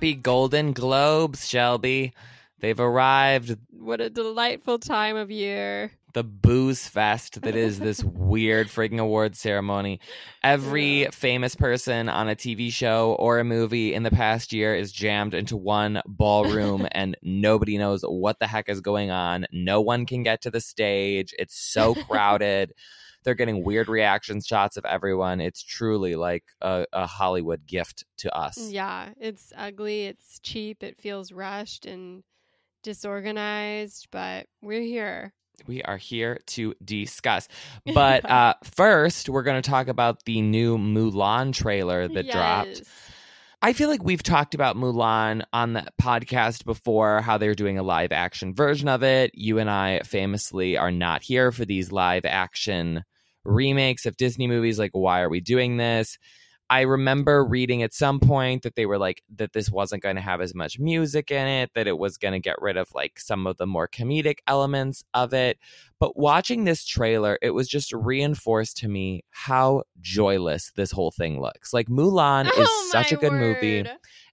Happy Golden Globes, Shelby. They've arrived. What a delightful time of year. The booze fest that is this weird freaking award ceremony. Every Yeah. famous person on a TV show or a movie in the past year is jammed into one ballroom and nobody knows what the heck is going on. No one can get to the stage. It's so crowded. They're getting weird reaction shots of everyone. It's truly like a, a Hollywood gift to us. Yeah, it's ugly, it's cheap, it feels rushed and disorganized, but we're here. we are here to discuss. But uh, first, we're going to talk about the new Mulan trailer that dropped. I feel like we've talked about Mulan on the podcast before, how they're doing a live action version of it. You and I famously are not here for these live action remakes of Disney movies. Like, why are we doing this? I remember reading at some point that they were like, that this wasn't going to have as much music in it, that it was going to get rid of like some of the more comedic elements of it. But watching this trailer, it was just reinforced to me how joyless this whole thing looks. Like, Mulan is Oh, such a good movie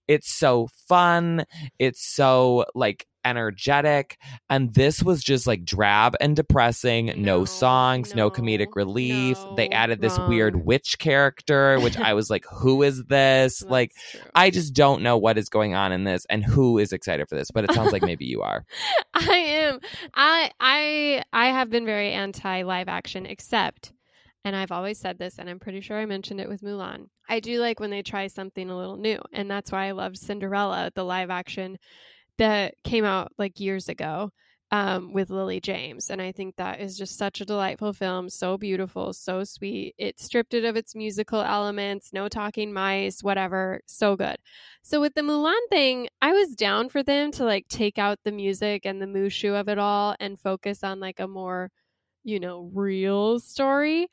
it's so fun it's so like energetic and this was just like drab and depressing no, No, songs no, no, comedic relief they added this weird witch character which i was like who is this like true. i just don't know what is going on in this and who is excited for this but it sounds like maybe you are I am. I I I have been very anti live action, except, and I've always said this, and I'm pretty sure I mentioned it with Mulan. I do like when they try something a little new, and that's why I loved Cinderella, the live action that came out like years ago um, with Lily James, and I think that is just such a delightful film, so beautiful, so sweet. It stripped it of its musical elements, no talking mice, whatever, so good. So with the Mulan thing, I was down for them to like take out the music and the mushu of it all and focus on like a more, you know, real story.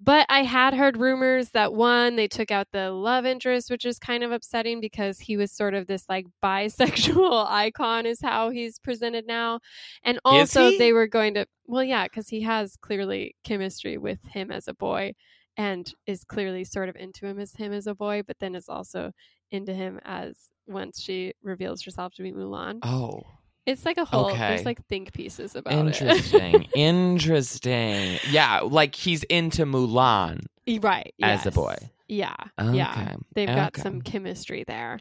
But I had heard rumors that one, they took out the love interest, which is kind of upsetting because he was sort of this like bisexual icon, is how he's presented now. And also, they were going to, well, yeah, because he has clearly chemistry with him as a boy and is clearly sort of into him as him as a boy, but then is also into him as once she reveals herself to be Mulan. oh It's like a whole Okay. there's like think pieces about it. interesting interesting yeah like he's into mulan right. As a boy. Yeah. okay Yeah. They've got some chemistry there.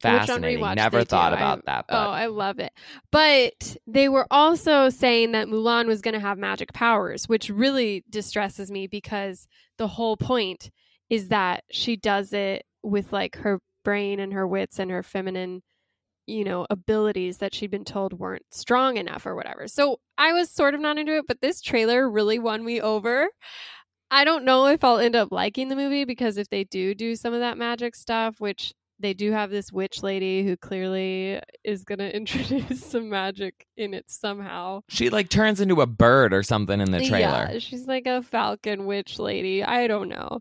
fascinating rewatch never they do. thought I- about that but Oh, I love it. But they were also saying that Mulan was going to have magic powers, which really distresses me because the whole point is that she does it with like her brain and her wits and her feminine, you know, abilities that she'd been told weren't strong enough or whatever. So I was sort of not into it, but this trailer really won me over. I don't know if I'll end up liking the movie because if they do do some of that magic stuff, which they do have this witch lady who clearly is going to introduce some magic in it somehow. she like turns into a bird or something in the trailer Yeah, she's like a falcon witch lady. I don't know.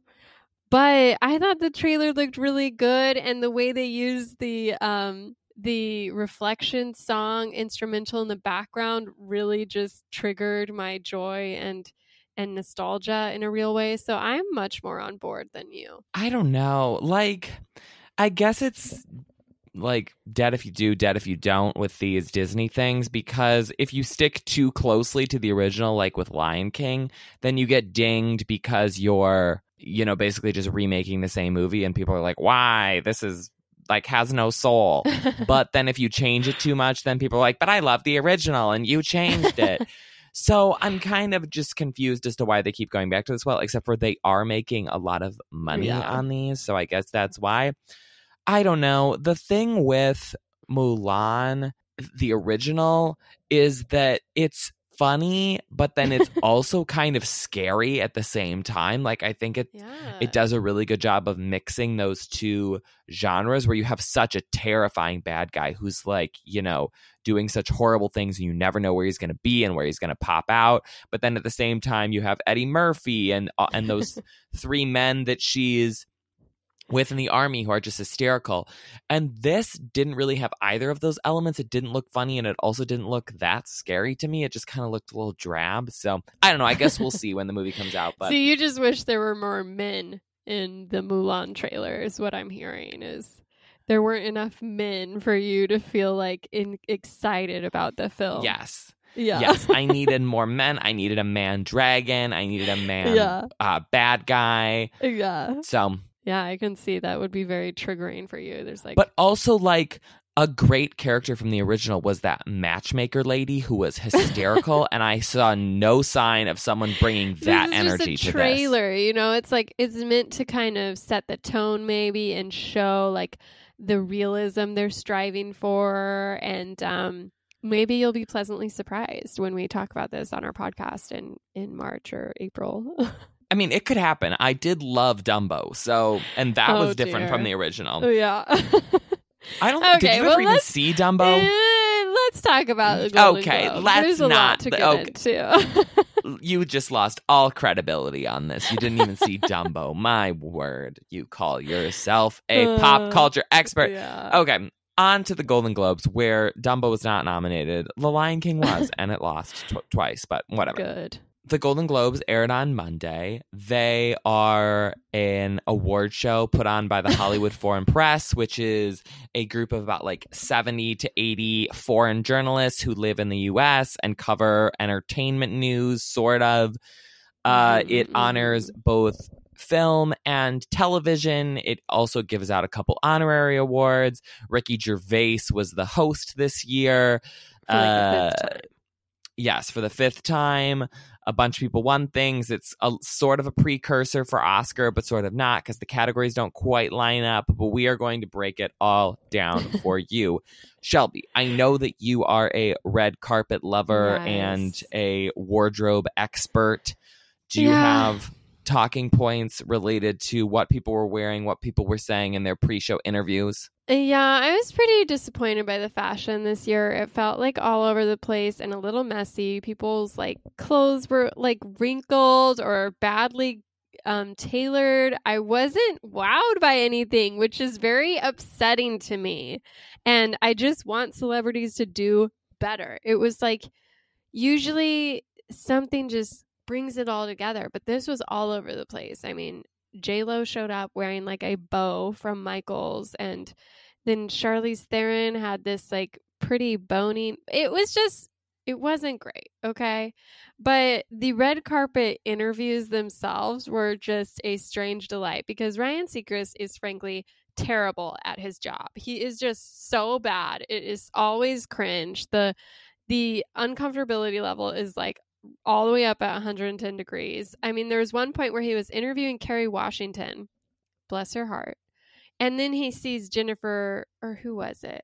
But I thought the trailer looked really good and the way they used the um the reflection song instrumental in the background really just triggered my joy and and nostalgia in a real way. So I'm much more on board than you. I don't know. Like, I guess it's like dead if you do, dead if you don't with these Disney things because if you stick too closely to the original, like with Lion King, then you get dinged because you're, you know, basically just remaking the same movie and people are like, why? This is like has no soul. but then if you change it too much, then people are like, but I love the original and you changed it. So I'm kind of just confused as to why they keep going back to this well, except for they are making a lot of money Yeah. on these. So I guess that's why. I don't know. The thing with Mulan, the original, is that it's funny, but then it's also kind of scary at the same time. Like I think it yeah. it does a really good job of mixing those two genres where you have such a terrifying bad guy who's like, you know, doing such horrible things and you never know where he's going to be and where he's going to pop out. But then at the same time, you have Eddie Murphy and uh, and those three men that she's within the army who are just hysterical. And this didn't really have either of those elements. It didn't look funny and it also didn't look that scary to me. It just kind of looked a little drab. So I don't know. I guess we'll see when the movie comes out. But See, you just wish there were more men in the Mulan trailer, is what I'm hearing. Is there weren't enough men for you to feel like in- excited about the film? yes. yeah, Yes, I needed more men. I needed a man dragon. I needed a man Yeah. uh, bad guy. yeah, So, yeah. I can see that would be very triggering for you. There's like, but also like a great character from the original was that matchmaker lady who was hysterical, and I saw no sign of someone bringing that energy just a to trailer. You know, it's like it's meant to kind of set the tone, maybe, and show like the realism they're striving for, and um, maybe you'll be pleasantly surprised when we talk about this on our podcast in in March or April. I mean, it could happen. I did love Dumbo, so and that Oh, was different dear. from the original. oh yeah. I don't. did you well, ever even see Dumbo? Eh, let's talk about Okay, Globes. let's There's a lot not- to get okay. you just lost all credibility on this. You didn't even see Dumbo. My word, you call yourself a Uh, pop culture expert. yeah. Okay, on to the Golden Globes, where Dumbo was not nominated. The Lion King was, and it lost tw- twice, but whatever. Good. The Golden Globes aired on Monday. They are an award show put on by the Hollywood Foreign Press, which is a group of about like 70 to 80 foreign journalists who live in the US and cover entertainment news, sort of. Uh, Mhm, it mhm. honors both film and television. It also gives out a couple honorary awards. Ricky Gervais was the host this year. For like the fifth Uh, time. yes, for the fifth time. A bunch of people won things. It's a sort of a precursor for Oscar, but sort of not because the categories don't quite line up. But we are going to break it all down for you. Shelby, I know that you are a red carpet lover and a wardrobe expert. Do you Yeah. have talking points related to what people were wearing, what people were saying in their pre show interviews? Yeah, I was pretty disappointed by the fashion this year. It felt like all over the place and a little messy. People's like clothes were like wrinkled or badly um tailored. I wasn't wowed by anything, which is very upsetting to me. And I just want celebrities to do better. It was like usually something just brings it all together, but this was all over the place. I mean, J Lo showed up wearing like a bow from Michaels, and then Charlize Theron had this like pretty bony. It was just, it wasn't great, okay. But the red carpet interviews themselves were just a strange delight because Ryan Seacrest is frankly terrible at his job. He is just so bad. It is always cringe. The the uncomfortability level is like all the way up at 110 degrees. I mean, there was one point where he was interviewing Kerry Washington, bless her heart, and then he sees Jennifer, or who was it?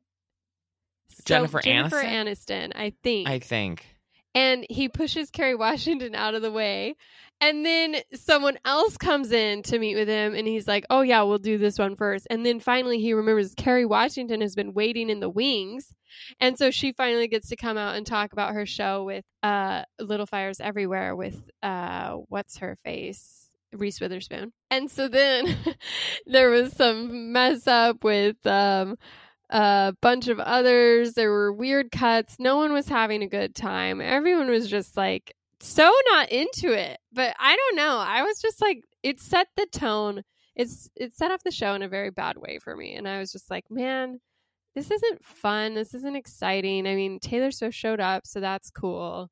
So, Jennifer Jennifer Aniston? Aniston, I think. I think. and he pushes Kerry Washington out of the way. And then someone else comes in to meet with him, and he's like, "Oh yeah, we'll do this one first. And then finally, he remembers Kerry Washington has been waiting in the wings, and so she finally gets to come out and talk about her show with uh, Little Fires Everywhere with uh, what's her face, Reese Witherspoon. And so then there was some mess up with um, a bunch of others. There were weird cuts. No one was having a good time. Everyone was just like so not into it. But I don't know. I was just like it set the tone. It's it set off the show in a very bad way for me. And I was just like, man, this isn't fun. This isn't exciting. I mean, Taylor Swift showed up, so that's cool.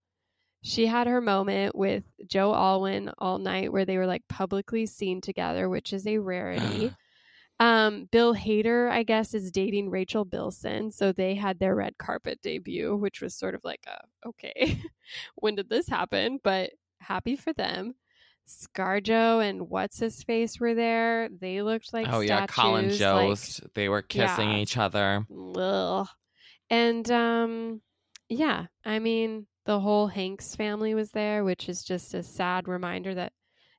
She had her moment with Joe Alwyn all night where they were like publicly seen together, which is a rarity. Um, Bill Hader, I guess, is dating Rachel Bilson, so they had their red carpet debut, which was sort of like a okay, when did this happen? But happy for them. ScarJo and what's his face were there. They looked like oh yeah, Colin statues, like- they were kissing Yeah. each other. Ugh. And um yeah, I mean the whole Hanks family was there, which is just a sad reminder that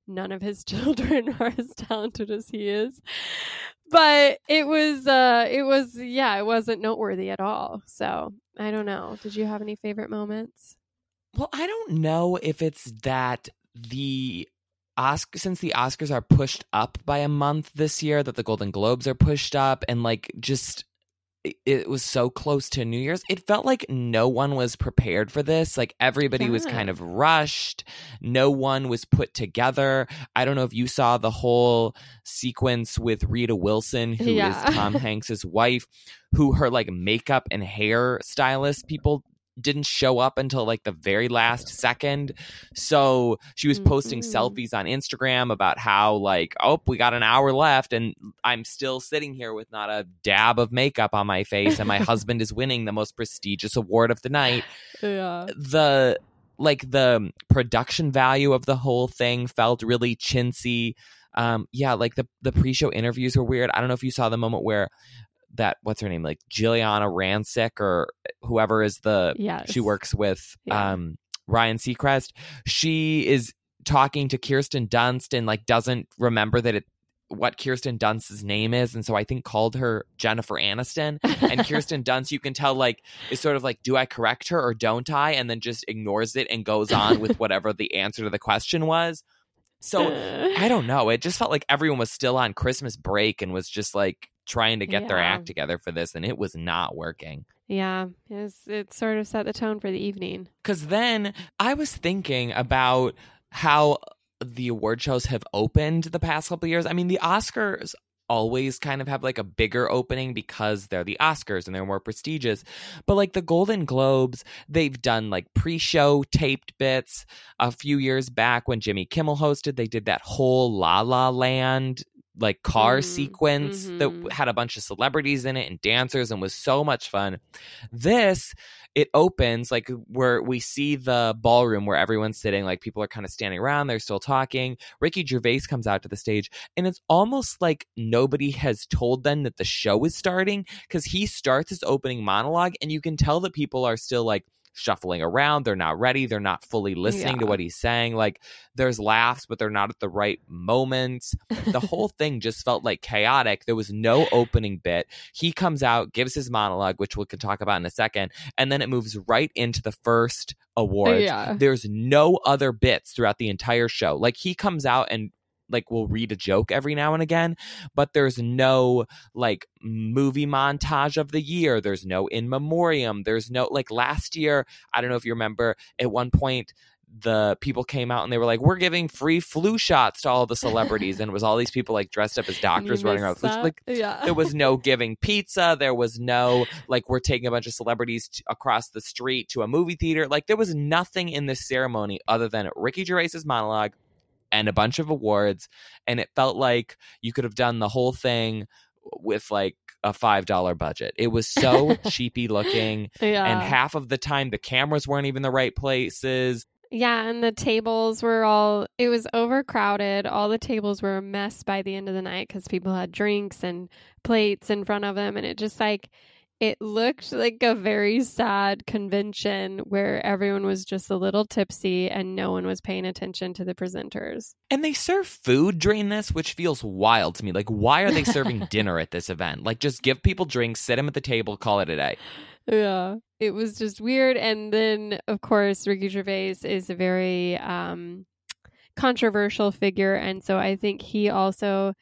none of his children are as talented as he is. But it was uh it was yeah, it wasn't noteworthy at all. So, I don't know. Did you have any favorite moments? Well, I don't know if it's that the Oscar since the Oscars are pushed up by a month this year, that the Golden Globes are pushed up, and like just it was so close to New Year's. It felt like no one was prepared for this. Like everybody yeah. was kind of rushed. No one was put together. I don't know if you saw the whole sequence with Rita Wilson, who yeah. is Tom Hanks's wife, who her like makeup and hair stylist people didn't show up until like the very last second. So she was posting mm-hmm. selfies on Instagram about how like, oh, we got an hour left and I'm still sitting here with not a dab of makeup on my face and my husband is winning the most prestigious award of the night. Yeah. The like the production value of the whole thing felt really chintzy. Um, yeah, like the the pre-show interviews were weird. I don't know if you saw the moment where that what's her name like Giuliana Rancic or whoever is the yes. she works with yeah. um Ryan Seacrest she is talking to Kirsten Dunst and like doesn't remember that it what Kirsten Dunst's name is, and so I think called her Jennifer Aniston. And Kirsten Dunst, you can tell like is sort of like, do I correct her or don't I? And then just ignores it and goes on with whatever the answer to the question was. So I don't know. It just felt like everyone was still on Christmas break and was just like trying to get yeah. their act together for this, and it was not working. Yeah, it, was, it sort of set the tone for the evening. Because then I was thinking about how the award shows have opened the past couple years. I mean, the Oscars always kind of have like a bigger opening because they're the Oscars and they're more prestigious. But like the Golden Globes, they've done like pre show taped bits. A few years back when Jimmy Kimmel hosted, they did that whole La La Land like car mm, sequence mm-hmm. that had a bunch of celebrities in it and dancers and was so much fun. This it opens like where we see the ballroom where everyone's sitting, like people are kind of standing around, they're still talking. Ricky Gervais comes out to the stage, and it's almost like nobody has told them that the show is starting because he starts his opening monologue, and you can tell that people are still like shuffling around. They're not ready. They're not fully listening yeah. to what he's saying. Like there's laughs, but they're not at the right moments. The whole thing just felt like chaotic. There was no opening bit. He comes out, gives his monologue, which we can talk about in a second, and then it moves right into the first awards. Yeah. There's no other bits throughout the entire show. Like he comes out and like will read a joke every now and again, but there's no like movie montage of the year. There's no in memoriam. There's no like last year. I don't know if you remember at one point the people came out and they were like, "We're giving free flu shots to all the celebrities," and it was all these people like dressed up as doctors running around. With Like, yeah. there was no giving pizza. There was no like we're taking a bunch of celebrities t- across the street to a movie theater. Like there was nothing in this ceremony other than Ricky Gervais's monologue, and a bunch of awards and it felt like you could have done the whole thing with like a five dollar budget. It was so cheapy looking, yeah. and half of the time the cameras weren't even the right places. Yeah, and the tables were all it was overcrowded. All the tables were a mess by the end of the night because people had drinks and plates in front of them, and it just like it looked like a very sad convention where everyone was just a little tipsy and no one was paying attention to the presenters. And they serve food during this, which feels wild to me. Like, why are they serving dinner at this event? Like, just give people drinks, sit them at the table, call it a day. Yeah, it was just weird. And then, of course, Ricky Gervais is a very um, controversial figure. And so I think he also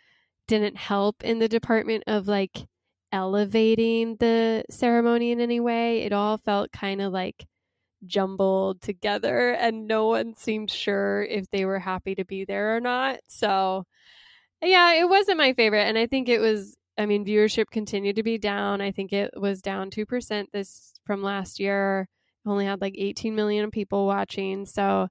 didn't help in the department of like elevating the ceremony in any way. It all felt kind of like jumbled together and no one seemed sure if they were happy to be there or not. So, yeah, it wasn't my favorite and I think it was I mean viewership continued to be down. I think it was down 2% this from last year. Only had like 18 million people watching. So,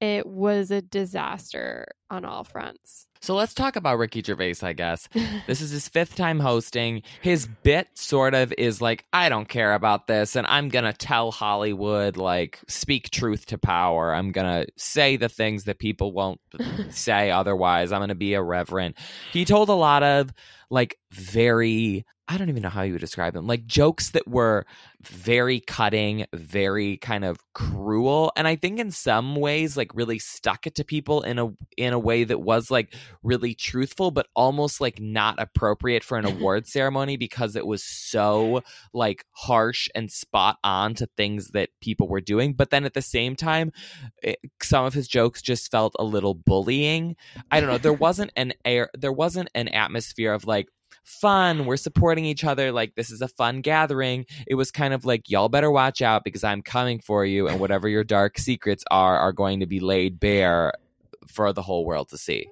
it was a disaster on all fronts. So let's talk about Ricky Gervais, I guess. this is his fifth time hosting. His bit sort of is like, I don't care about this, and I'm going to tell Hollywood, like, speak truth to power. I'm going to say the things that people won't say otherwise. I'm going to be irreverent. He told a lot of, like, very I don't even know how you would describe them. Like jokes that were very cutting, very kind of cruel, and I think in some ways like really stuck it to people in a in a way that was like really truthful, but almost like not appropriate for an award ceremony because it was so like harsh and spot on to things that people were doing. But then at the same time, it, some of his jokes just felt a little bullying. I don't know. There wasn't an air, there wasn't an atmosphere of like, fun. We're supporting each other. Like, this is a fun gathering. It was kind of like, y'all better watch out because I'm coming for you. And whatever your dark secrets are, are going to be laid bare for the whole world to see.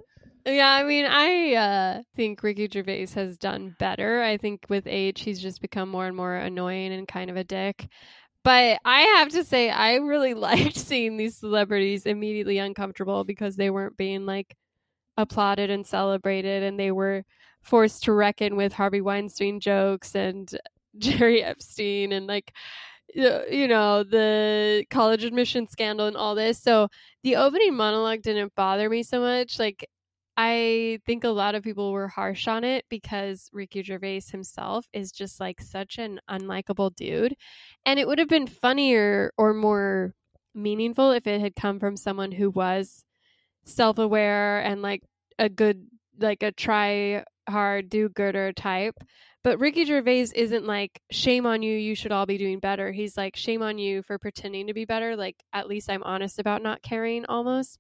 Yeah, I mean, I uh, think Ricky Gervais has done better. I think with age, he's just become more and more annoying and kind of a dick. But I have to say, I really liked seeing these celebrities immediately uncomfortable because they weren't being like applauded and celebrated and they were forced to reckon with Harvey Weinstein jokes and Jerry Epstein and like you know the college admission scandal and all this. So the opening monologue didn't bother me so much. Like I think a lot of people were harsh on it because Ricky Gervais himself is just like such an unlikable dude. And it would have been funnier or more meaningful if it had come from someone who was self aware and like a good like a try hard do gooder type. But Ricky Gervais isn't like, shame on you, you should all be doing better. He's like, shame on you for pretending to be better. Like, at least I'm honest about not caring almost.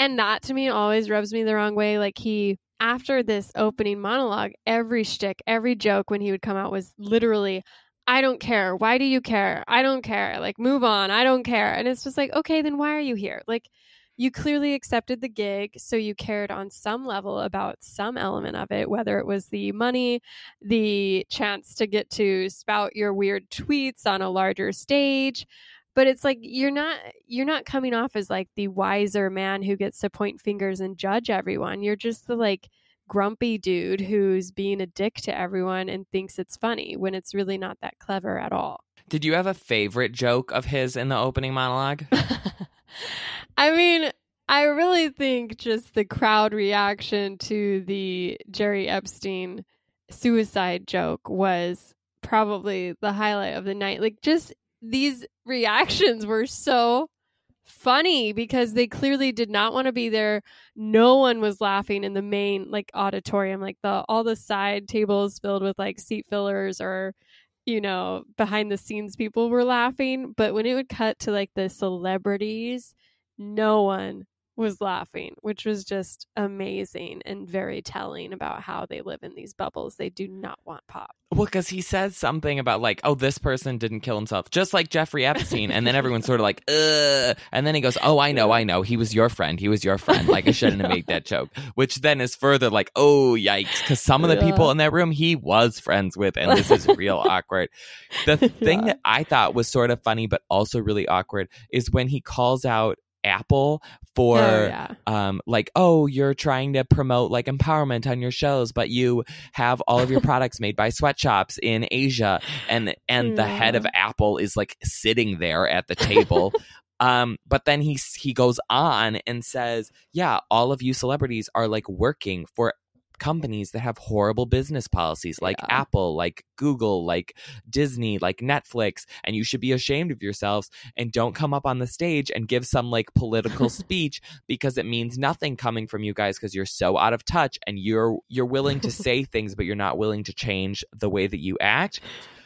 And that to me always rubs me the wrong way. Like, he, after this opening monologue, every shtick, every joke when he would come out was literally, I don't care. Why do you care? I don't care. Like, move on. I don't care. And it's just like, okay, then why are you here? Like, you clearly accepted the gig, so you cared on some level about some element of it, whether it was the money, the chance to get to spout your weird tweets on a larger stage. But it's like you're not you're not coming off as like the wiser man who gets to point fingers and judge everyone. You're just the like grumpy dude who's being a dick to everyone and thinks it's funny when it's really not that clever at all. Did you have a favorite joke of his in the opening monologue? I mean, I really think just the crowd reaction to the Jerry Epstein suicide joke was probably the highlight of the night. Like, just these reactions were so funny because they clearly did not want to be there. No one was laughing in the main like auditorium, like the all the side tables filled with like seat fillers or you know, behind the scenes people were laughing, but when it would cut to like the celebrities no one was laughing, which was just amazing and very telling about how they live in these bubbles. They do not want pop. Well, because he says something about like, oh, this person didn't kill himself, just like Jeffrey Epstein, and then everyone's sort of like, ugh, and then he goes, oh, I know, I know, he was your friend, he was your friend. Like I shouldn't have made that joke, which then is further like, oh, yikes, because some of the yeah. people in that room he was friends with, and this is real awkward. The thing yeah. that I thought was sort of funny, but also really awkward, is when he calls out Apple for oh, yeah. um like oh you're trying to promote like empowerment on your shows but you have all of your products made by sweatshops in Asia and and yeah. the head of Apple is like sitting there at the table um but then he he goes on and says yeah all of you celebrities are like working for companies that have horrible business policies like yeah. Apple, like Google, like Disney, like Netflix, and you should be ashamed of yourselves and don't come up on the stage and give some like political speech because it means nothing coming from you guys because you're so out of touch and you're you're willing to say things but you're not willing to change the way that you act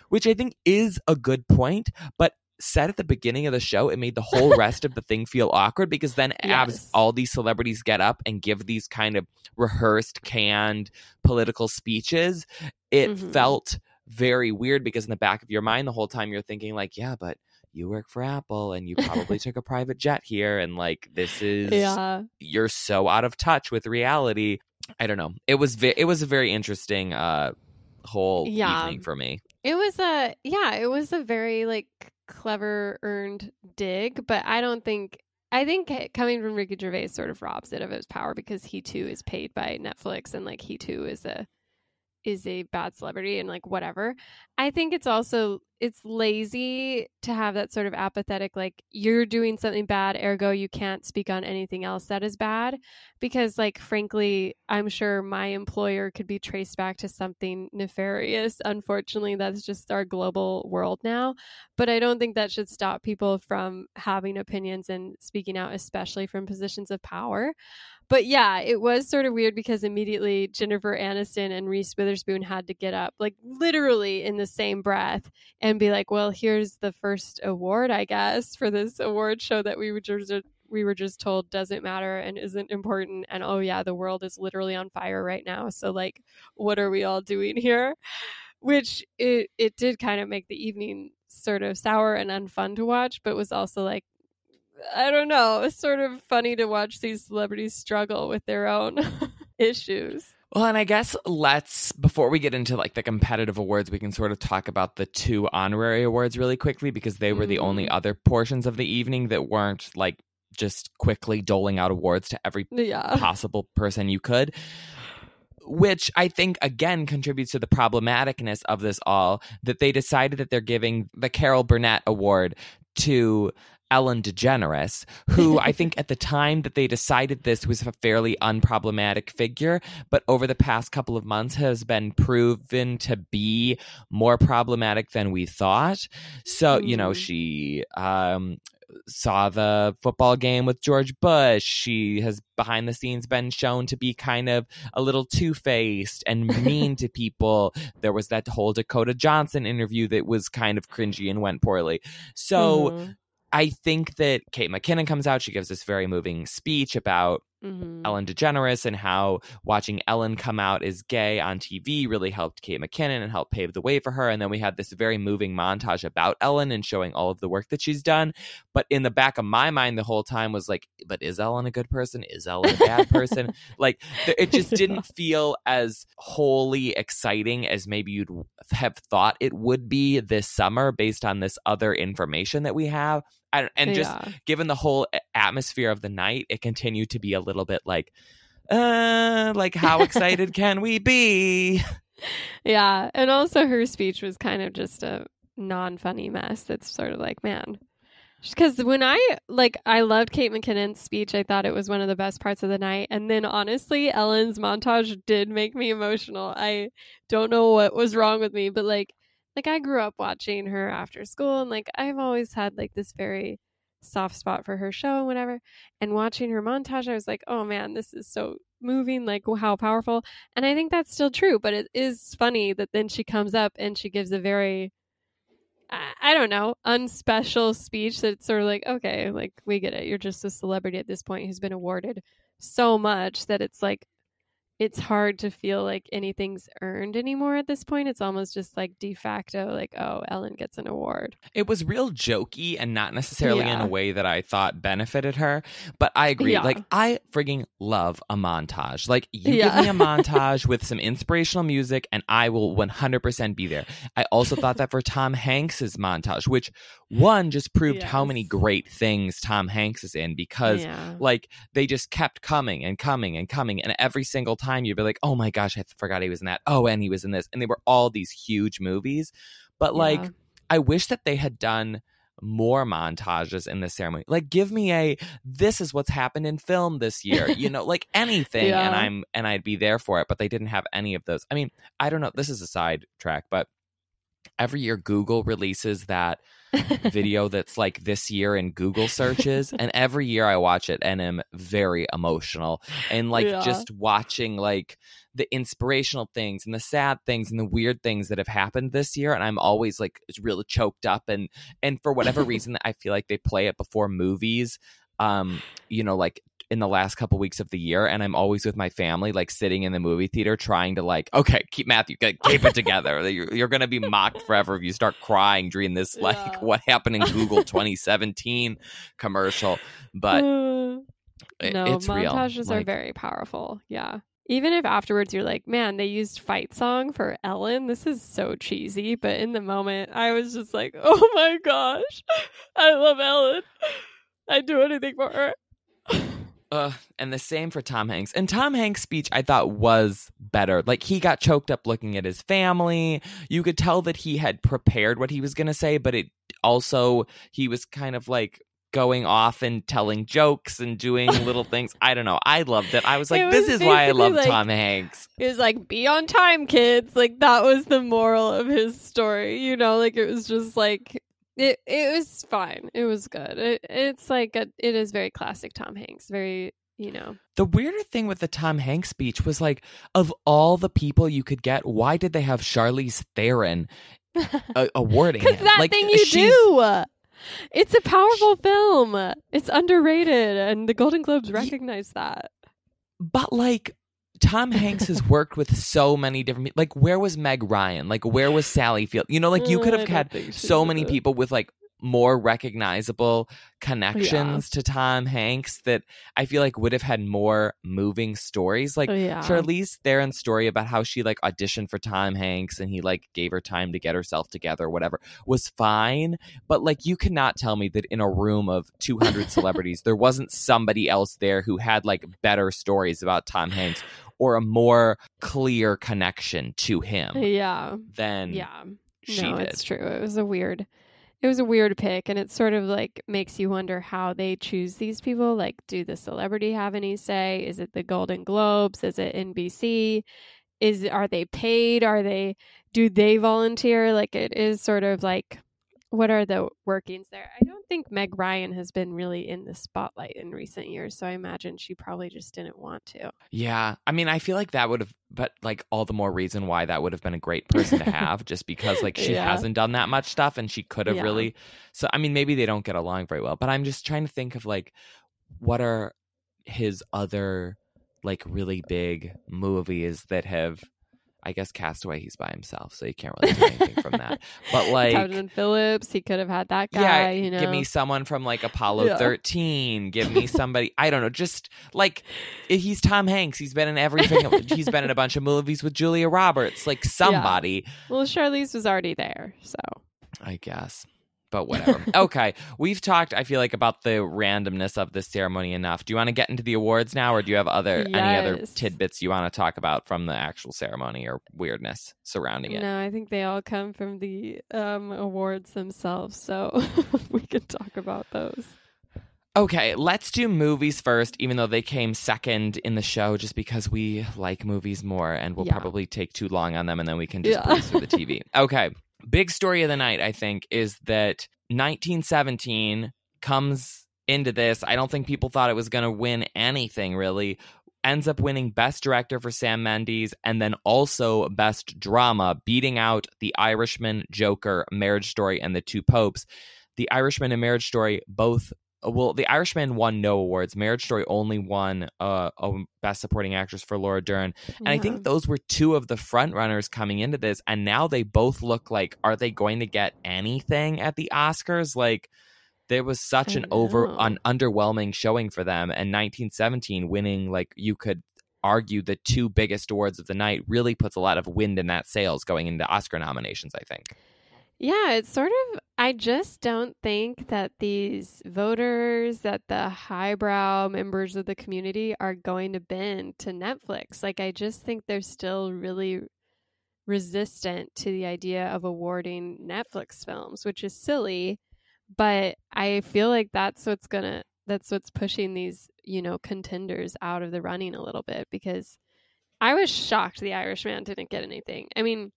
which I think is a good point, but said at the beginning of the show, it made the whole rest of the thing feel awkward because then yes. as all these celebrities get up and give these kind of rehearsed, canned political speeches, it mm-hmm. felt very weird because in the back of your mind the whole time you're thinking like, yeah, but you work for Apple and you probably took a private jet here and like this is yeah. you're so out of touch with reality. I don't know. It was ve- it was a very interesting uh whole yeah. evening for me. It was a yeah, it was a very like clever earned dig, but I don't think I think coming from Ricky Gervais sort of robs it of its power because he too is paid by Netflix and like he too is a is a bad celebrity and like whatever. I think it's also it's lazy to have that sort of apathetic like you're doing something bad ergo you can't speak on anything else that is bad because like frankly i'm sure my employer could be traced back to something nefarious. Unfortunately that's just our global world now but i don't think that should stop people from having opinions and speaking out especially from positions of power. But yeah, it was sort of weird because immediately Jennifer Aniston and Reese Witherspoon had to get up, like literally in the same breath, and be like, "Well, here's the first award, I guess, for this award show that we were just we were just told doesn't matter and isn't important." And oh yeah, the world is literally on fire right now. So like, what are we all doing here? Which it it did kind of make the evening sort of sour and unfun to watch, but was also like, I don't know. It's sort of funny to watch these celebrities struggle with their own issues. Well, and I guess let's before we get into like the competitive awards, we can sort of talk about the two honorary awards really quickly because they were mm. the only mm. other portions of the evening that weren't like just quickly doling out awards to every yeah. possible person you could. Which I think again contributes to the problematicness of this all that they decided that they're giving the Carol Burnett Award to Ellen DeGeneres, who I think at the time that they decided this was a fairly unproblematic figure, but over the past couple of months has been proven to be more problematic than we thought. So, you know, mm. she um, saw the football game with George Bush. She has behind the scenes been shown to be kind of a little two faced and mean to people. There was that whole Dakota Johnson interview that was kind of cringy and went poorly. So, mm-hmm. I think that Kate McKinnon comes out. She gives this very moving speech about mm-hmm. Ellen DeGeneres and how watching Ellen come out as gay on TV really helped Kate McKinnon and helped pave the way for her. And then we had this very moving montage about Ellen and showing all of the work that she's done. But in the back of my mind, the whole time was like, but is Ellen a good person? Is Ellen a bad person? like, it just didn't feel as wholly exciting as maybe you'd have thought it would be this summer based on this other information that we have. And just yeah. given the whole atmosphere of the night, it continued to be a little bit like, uh, like how excited can we be? Yeah, and also her speech was kind of just a non-funny mess. It's sort of like, man, because when I like, I loved Kate McKinnon's speech. I thought it was one of the best parts of the night. And then honestly, Ellen's montage did make me emotional. I don't know what was wrong with me, but like, like I grew up watching her after school, and like I've always had like this very soft spot for her show and whatever. And watching her montage, I was like, oh man, this is so moving, like how powerful. And I think that's still true, but it is funny that then she comes up and she gives a very, I don't know, unspecial speech that's sort of like, okay, like we get it. You're just a celebrity at this point who's been awarded so much that it's like, it's hard to feel like anything's earned anymore at this point. It's almost just like de facto, like, oh, Ellen gets an award. It was real jokey and not necessarily yeah. in a way that I thought benefited her. But I agree. Yeah. Like, I frigging love a montage. Like, you yeah. give me a montage with some inspirational music, and I will 100% be there. I also thought that for Tom Hanks's montage, which one just proved yes. how many great things Tom Hanks is in because, like, they just kept coming and coming and coming. And every single time, time you'd be like, oh my gosh, I forgot he was in that. Oh, and he was in this. And they were all these huge movies. But yeah. like, I wish that they had done more montages in the ceremony. Like give me a this is what's happened in film this year, you know, like anything yeah. and I'm and I'd be there for it, but they didn't have any of those. I mean, I don't know, this is a side track, but every year Google releases that video that's like this year in Google searches. and every year I watch it and am very emotional. And like yeah. just watching like the inspirational things and the sad things and the weird things that have happened this year. And I'm always like really choked up and and for whatever reason I feel like they play it before movies um you know like in the last couple weeks of the year and i'm always with my family like sitting in the movie theater trying to like okay keep matthew keep it together you're, you're gonna be mocked forever if you start crying during this like yeah. what happened in google 2017 commercial but uh, no montages are very powerful yeah even if afterwards you're like, man, they used fight song for Ellen. This is so cheesy. But in the moment, I was just like, oh my gosh, I love Ellen. I'd do anything for her. Uh, and the same for Tom Hanks. And Tom Hanks' speech I thought was better. Like he got choked up looking at his family. You could tell that he had prepared what he was going to say, but it also he was kind of like going off and telling jokes and doing little things. I don't know. I loved it. I was like, It this is why I love like- Tom Hanks. It was like, be on time, kids. Like that was the moral of his story. You know, like it was just like it. It was fine. It was good. It, it's like a, it is very classic Tom Hanks. Very, you know. The weirder thing with the Tom Hanks speech was like, of all the people you could get, why did they have Charlize Theron uh, awarding Because that like, thing you she's- do. It's a powerful film. It's underrated, and the Golden Globes recognize that. But like Tom Hanks has worked with so many different people. Like where was Meg Ryan? Like where was Sally Field? You know, like you Uh, could have had so many a- people with like more recognizable connections to Tom Hanks that I feel like would have had more moving stories. Like Oh, yeah. Charlize Theron's story about how she like auditioned for Tom Hanks and he like gave her time to get herself together or whatever was fine. But like you cannot tell me that in a room of 200 celebrities, there wasn't somebody else there who had like better stories about Tom Hanks or a more clear connection to him Yeah. than Yeah. she no, did. it's true. It was a weird it was a weird pick and it sort of like makes you wonder how they choose these people. Like do the celebrity have any say? Is it the Golden Globes? Is it NBC? Is are they paid? Are they do they volunteer? Like it is sort of like what are the workings there? I don't think Meg Ryan has been really in the spotlight in recent years, so I imagine she probably just didn't want to. Yeah. I mean, I feel like that would have, but like all the more reason why that would have been a great person to have just because like she Yeah. hasn't done that much stuff and she could have Yeah. really. So, I mean, maybe they don't get along very well, but I'm just trying to think of like what are his other like really big movies that have. I guess Castaway, he's by himself, so you can't really do anything from that. But like, Captain Phillips, he could have had that guy, yeah, you know. give me someone from like Apollo Yeah. 13. Give me somebody, I don't know, just like he's Tom Hanks. He's been in everything. he's been in a bunch of movies with Julia Roberts. Like somebody, Well, Charlize was already there, so I guess. But whatever. okay, we've talked. I feel like about the randomness of this ceremony enough. Do you want to get into the awards now, or do you have other any other tidbits you want to talk about from the actual ceremony or weirdness surrounding it? no, I think they all come from the um, awards themselves, so we can talk about those. Okay, let's do movies first, even though they came second in the show, just because we like movies more and we'll Yeah. probably take too long on them and then we can just Yeah. through the TV. Okay, big story of the night, I think, is that 1917 comes into this. I don't think people thought it was going to win anything really. Ends up winning Best Director for Sam Mendes and then also Best Drama, beating out The Irishman, Joker, Marriage Story, and The Two Popes. The Irishman and Marriage Story both well, The Irishman won no awards. Marriage Story only won uh, a Best Supporting Actress for Laura Dern, and I think those were two of the front runners coming into this. And now they both look like, are they going to get anything at the Oscars? Like, there was such I an over, an underwhelming showing for them, and 1917 winning, like you could argue the two biggest awards of the night really puts a lot of wind in that sails going into Oscar nominations. I think. Yeah, it's sort of. I just don't think that these voters, that the highbrow members of the community are going to bend to Netflix. Like, I just think they're still really resistant to the idea of awarding Netflix films, which is silly. But I feel like that's what's gonna. That's what's pushing these, you know, contenders out of the running a little bit because I was shocked the Irishman didn't get anything. I mean,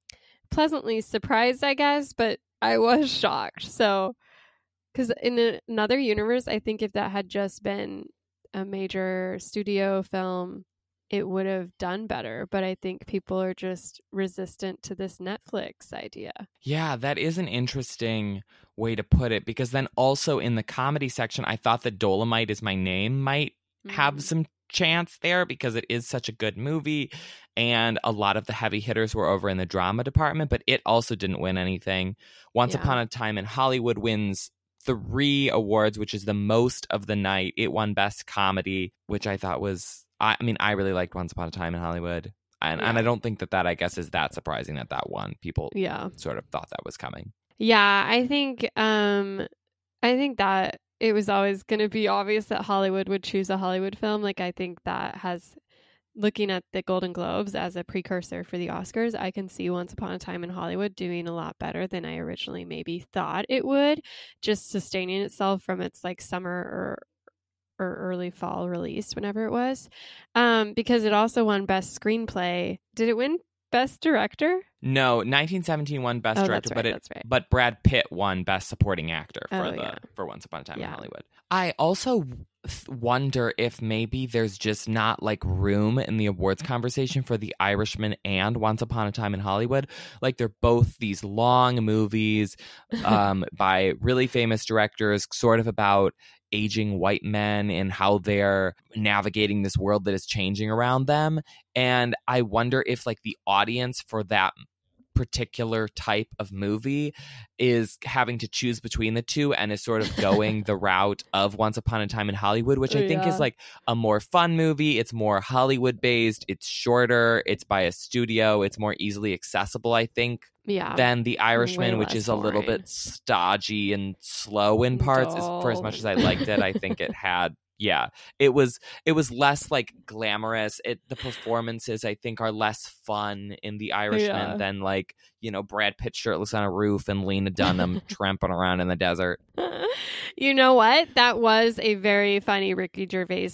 pleasantly surprised, I guess, but I was shocked. So, because in another universe, I think if that had just been a major studio film, it would have done better. But I think people are just resistant to this Netflix idea. Yeah, that is an interesting way to put it because then also in the comedy section, I thought that Dolemite is my name might have Mm. some chance there because it is such a good movie and a lot of the heavy hitters were over in the drama department but it also didn't win anything once Yeah. upon a time in hollywood wins three awards which is the most of the night it won best comedy which i thought was i, I mean i really liked once upon a time in hollywood and, and i don't think that that i guess is that surprising that that won people Yeah. sort of thought that was coming Yeah, I think um I think that it was always going to be obvious that Hollywood would choose a Hollywood film. Like I think that has looking at the Golden Globes as a precursor for the Oscars, I can see Once Upon a Time in Hollywood doing a lot better than I originally maybe thought it would, just sustaining itself from its like summer or or early fall release, whenever it was, um, because it also won Best Screenplay. Did it win Best Director? No, 1917 won Best Oh, Director, that's but it right. but Brad Pitt won Best Supporting Actor for Oh, the yeah. for Once Upon a Time in Hollywood. I also wonder if maybe there's just not like room in the awards conversation for The Irishman and Once Upon a Time in Hollywood. Like they're both these long movies um, by really famous directors, sort of about aging white men and how they're navigating this world that is changing around them. And I wonder if like the audience for that particular type of movie is having to choose between the two and is sort of going the route of Once Upon a Time in Hollywood, which I think Yeah. is like a more fun movie. It's more Hollywood based, it's shorter, it's by a studio, it's more easily accessible, I think, yeah. than The Irishman, which is a little boring. bit stodgy and slow in parts. As, for as much as I liked it, I think it had yeah it was it was less like glamorous it the performances i think are less fun in the irishman Yeah. than like you know brad pitt shirtless on a roof and lena dunham tramping around in the desert you know what? That was a very funny Ricky Gervais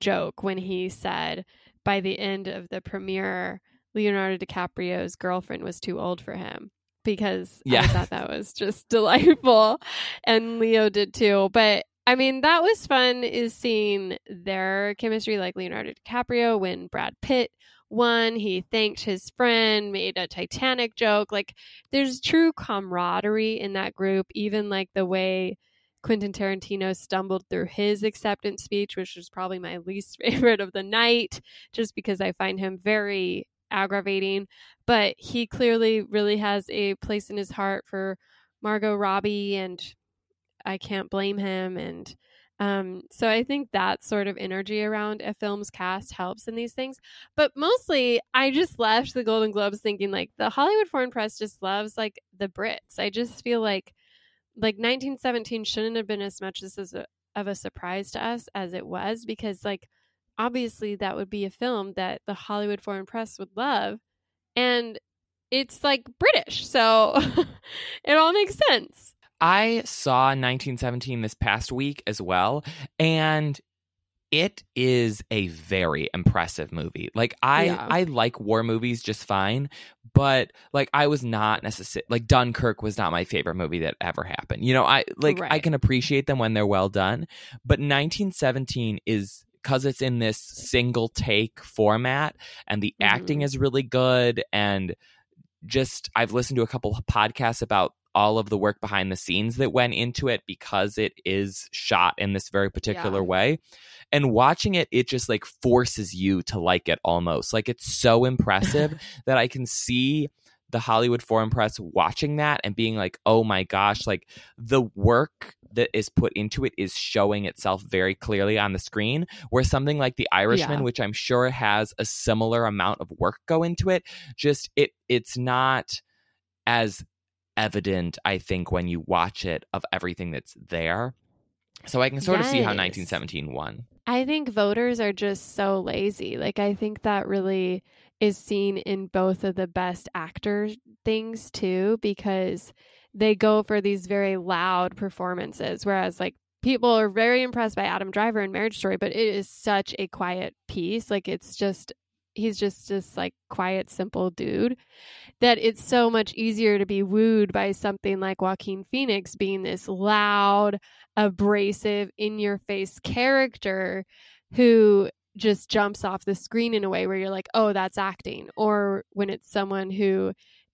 joke when he said by the end of the premiere, Leonardo DiCaprio's girlfriend was too old for him. Because Yeah. I thought that was just delightful. And Leo did too. But I mean, that was fun is seeing their chemistry like Leonardo DiCaprio when Brad Pitt won. He thanked his friend, made a Titanic joke. Like there's true camaraderie in that group, even like the way Quentin Tarantino stumbled through his acceptance speech, which was probably my least favorite of the night, just because I find him very aggravating. But he clearly really has a place in his heart for Margot Robbie, and I can't blame him. And um, so I think that sort of energy around a film's cast helps in these things. But mostly, I just left the Golden Globes thinking like the Hollywood Foreign Press just loves like the Brits. I just feel like like 1917 shouldn't have been as much as as a, of a surprise to us as it was because like obviously that would be a film that the Hollywood Foreign Press would love and it's like British so it all makes sense I saw 1917 this past week as well, and it is a very impressive movie. Like I Yeah. I like war movies just fine, but like I was not necessarily like Dunkirk was not my favorite movie that ever happened. You know, I like I can appreciate them when they're well done, but 1917 is because it's in this single take format and the acting Mhm. is really good and just I've listened to a couple of podcasts about all of the work behind the scenes that went into it because it is shot in this very particular Yeah. way. And watching it, it just like forces you to like it almost. Like it's so impressive that I can see the Hollywood Foreign Press watching that and being like, oh my gosh, like the work that is put into it is showing itself very clearly on the screen. Where something like The Irishman, Yeah. which I'm sure has a similar amount of work go into it, just it it's not as evident, I think, when you watch it of everything that's there. So I can sort of see how 1917 won. I think voters are just so lazy. Like I think that really is seen in both of the best actor things too because they go for these very loud performances whereas like people are very impressed by Adam Driver in Marriage Story but it is such a quiet piece like it's just he's just this like quiet simple dude that it's so much easier to be wooed by something like Joaquin Phoenix being this loud abrasive in your face character who just jumps off the screen in a way where you're like, oh, that's acting. Or when it's someone who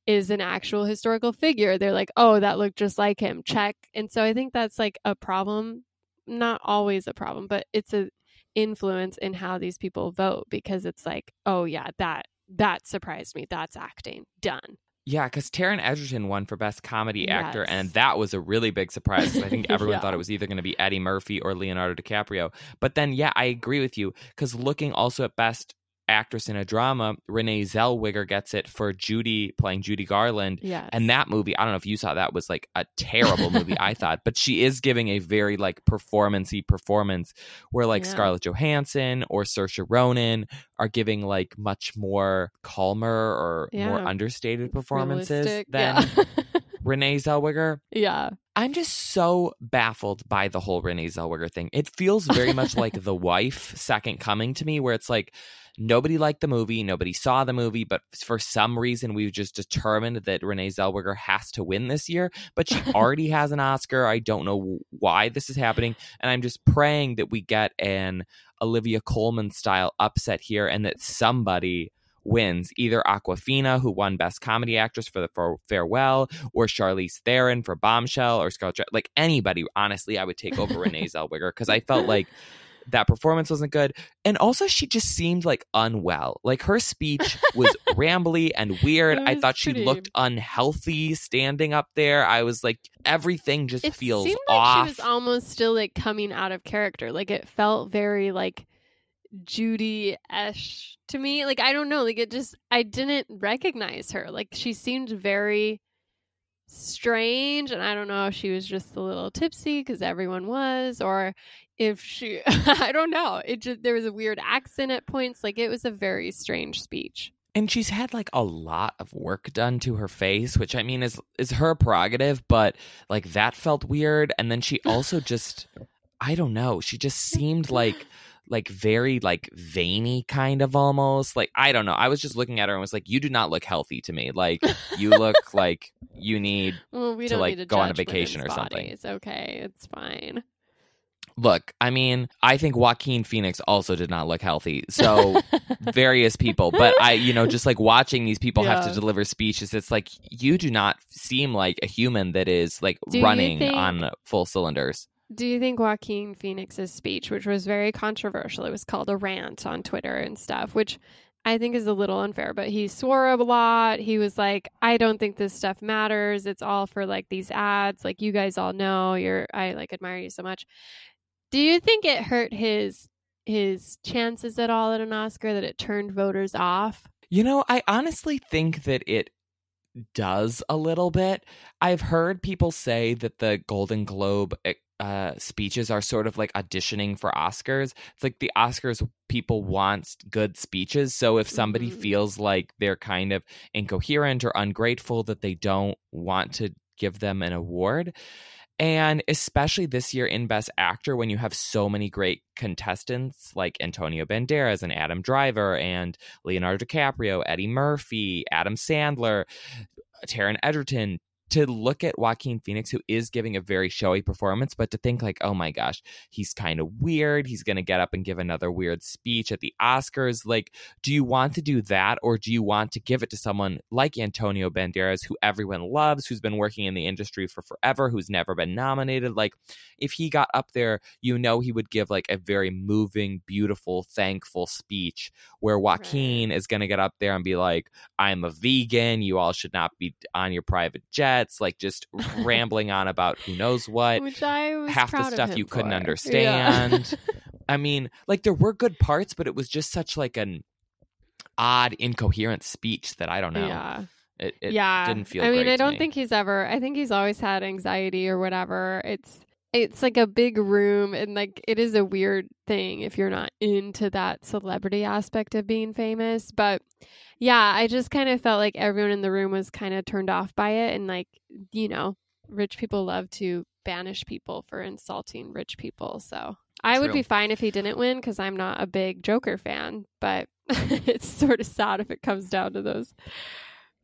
is an actual historical figure, they're like, oh, that looked just like him. Check. And so I think that's like a problem. Not always a problem, but it's a influence in how these people vote because it's like, oh yeah, that that surprised me. That's acting. Done. Yeah, because Taron Egerton won for Best Comedy Actor, and that was a really big surprise. I think everyone Yeah. thought it was either going to be Eddie Murphy or Leonardo DiCaprio. But then, yeah, I agree with you because looking also at Best actress in a drama, Renee Zellweger gets it for Judy playing Judy Garland. Yes. And that movie, I don't know if you saw that was like a terrible movie, I thought, but she is giving a very like performancey performance where like Yeah. Scarlett Johansson or Saoirse Ronan are giving like much more calmer or more understated performances Realistic. than Yeah. Renee Zellweger. yeah. I'm just so baffled by the whole Renee Zellweger thing. It feels very much like The Wife, Second Coming to me, where it's like nobody liked the movie, nobody saw the movie, but for some reason we've just determined that Renee Zellweger has to win this year. But she already has an Oscar. I don't know why this is happening, and I'm just praying that we get an Olivia Colman style upset here, and that somebody wins either Awkwafina, who won Best Comedy Actress for the for Farewell, or Charlize Theron for Bombshell, or Scarlett. Like anybody, honestly, I would take over Renee Zellweger because I felt like that performance wasn't good, and also she just seemed like unwell. Like her speech was rambly and weird. I thought she pretty- looked unhealthy standing up there. I was like, everything just It feels seemed off. like she was almost still like coming out of character. Like it felt very like Judy esh to me. Like I don't know. Like it just I didn't recognize her. Like she seemed very strange and I don't know if she was just a little tipsy because everyone was or if she I don't know. It just there was a weird accent at points. Like it was a very strange speech. and she's had like a lot of work done to her face which i mean is is her prerogative but like that felt weird and then she also just i don't know she just seemed like like very like veiny kind of almost like i don't know i was just looking at her and was like you do not look healthy to me like you look like you need Well, we to, like, to go on a vacation or something. bodies. Okay, it's fine. look i mean i think joaquin phoenix also did not look healthy so various people but i you know just like watching these people have to deliver speeches it's like you do not seem like a human that is like Do running think- on full cylinders Do you think Joaquin Phoenix's speech, which was very controversial, it was called a rant on Twitter and stuff, which I think is a little unfair, but he swore a lot. He was like, I don't think this stuff matters. It's all for like these ads. Like you guys all know, you're I like admire you so much. Do you think it hurt his his chances at all at an Oscar that it turned voters off? you know i honestly think that it does a little bit i've heard people say that the golden globe eh, uh, speeches are sort of like auditioning for oscars it's like the oscars people want good speeches so if somebody Mhm. feels like they're kind of incoherent or ungrateful that they don't want to give them an award and especially this year in Best Actor, when you have so many great contestants like Antonio Banderas and Adam Driver and Leonardo DiCaprio, Eddie Murphy, Adam Sandler, Taron Egerton, to look at Joaquin Phoenix, who is giving a very showy performance, but to think like, oh my gosh, he's kind of weird. He's going to get up and give another weird speech at the Oscars. Like, do you want to do that, or do you want to give it to someone like Antonio Banderas, who everyone loves, who's been working in the industry for forever, who's never been nominated? Like, if he got up there, you know he would give like a very moving, beautiful, thankful speech where Joaquin is going to get up there and be like, I'm a vegan. You all should not be on your private jets. Like just rambling on about who knows what. Which I was half the stuff you couldn't understand. Yeah. I mean, like there were good parts, but it was just such like an odd, incoherent speech that I don't know. Yeah. It, it yeah. didn't feel. I mean, I don't me. think he's ever. I think he's always had anxiety or whatever. It's it's like a big room, and like it is a weird thing if you're not into that celebrity aspect of being famous. But yeah, I just kind of felt like everyone in the room was kind of turned off by it, and like you know, rich people love to banish people for insulting rich people. So I would be fine if he didn't win because I'm not a big Joker fan, but it's sort of sad if it comes down to those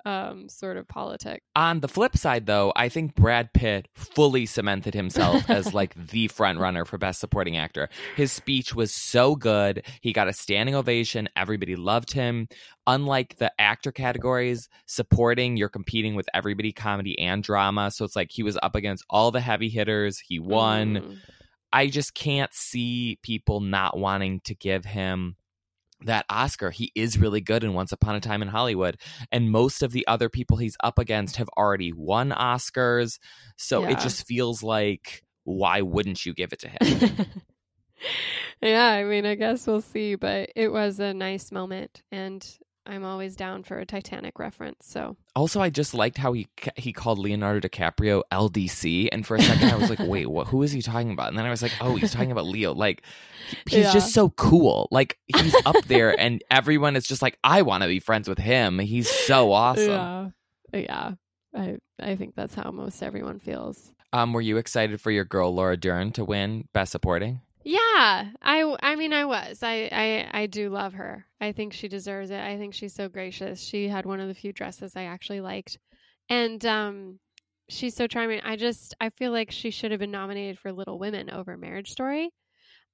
um sort of politics. On the flip side, though, I think Brad Pitt fully cemented himself as like the front runner for Best Supporting Actor. His speech was so good. He got a standing ovation. Everybody loved him. Unlike the actor categories, supporting, you're competing with everybody comedy and drama. So it's like he was up against all the heavy hitters. He won. Mm. I just can't see people not wanting to give him that Oscar. He is really good in Once Upon a Time in Hollywood. And most of the other people he's up against have already won Oscars. So Yeah. it just feels like, why wouldn't you give it to him? yeah, I mean, I guess we'll see, but it was a nice moment, and I'm always down for a Titanic reference. So Also, I just liked how he he called Leonardo DiCaprio LDC, and for a second I was like, "Wait, what? Who is he talking about?" And then I was like, "Oh, he's talking about Leo." Like, he's Yeah. just so cool. Like, he's up there, and everyone is just like, "I want to be friends with him." He's so awesome. yeah, yeah. I I think that's how most everyone feels. Um, were you excited for your girl Laura Dern to win Best Supporting? Yeah, I I mean I was. I I I do love her. I think she deserves it. I think she's so gracious. She had one of the few dresses I actually liked. And um she's so charming. I just I feel like she should have been nominated for Little Women over Marriage Story.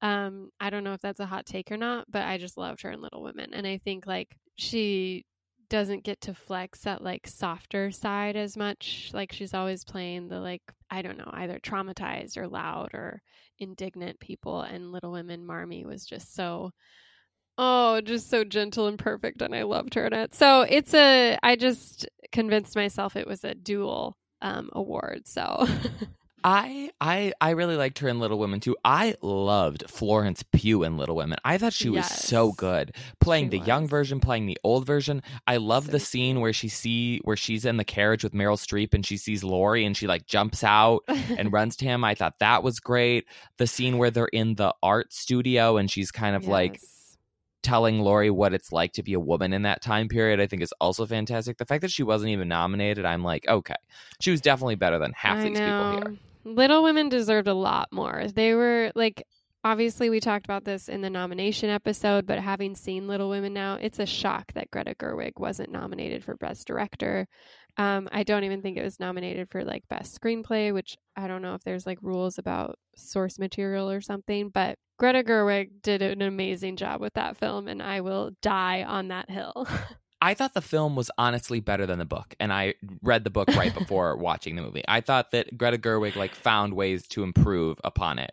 Um I don't know if that's a hot take or not, but I just loved her in Little Women and I think like she doesn't get to flex that like softer side as much. Like she's always playing the like I don't know, either traumatized or loud or indignant people and little women marmee was just so oh just so gentle and perfect and i loved her in it so it's a i just convinced myself it was a dual um award so I I I really liked her in Little Women too. I loved Florence Pugh in Little Women. I thought she was so good playing She the young version, playing the old version. I love So the scene where she see where she's in the carriage with Meryl Streep and she sees Laurie and she like jumps out and runs to him. I thought that was great. The scene where they're in the art studio and she's kind of like telling Laurie what it's like to be a woman in that time period, I think is also fantastic. The fact that she wasn't even nominated, I'm like, okay, she was definitely better than half I these people here. Little Women deserved a lot more. They were like, obviously, we talked about this in the nomination episode, but having seen Little Women now, it's a shock that Greta Gerwig wasn't nominated for Best Director. Um, I don't even think it was nominated for like Best Screenplay, which I don't know if there's like rules about source material or something, but Greta Gerwig did an amazing job with that film, and I will die on that hill. I thought the film was honestly better than the book, and I read the book right before watching the movie. I thought that Greta Gerwig like found ways to improve upon it.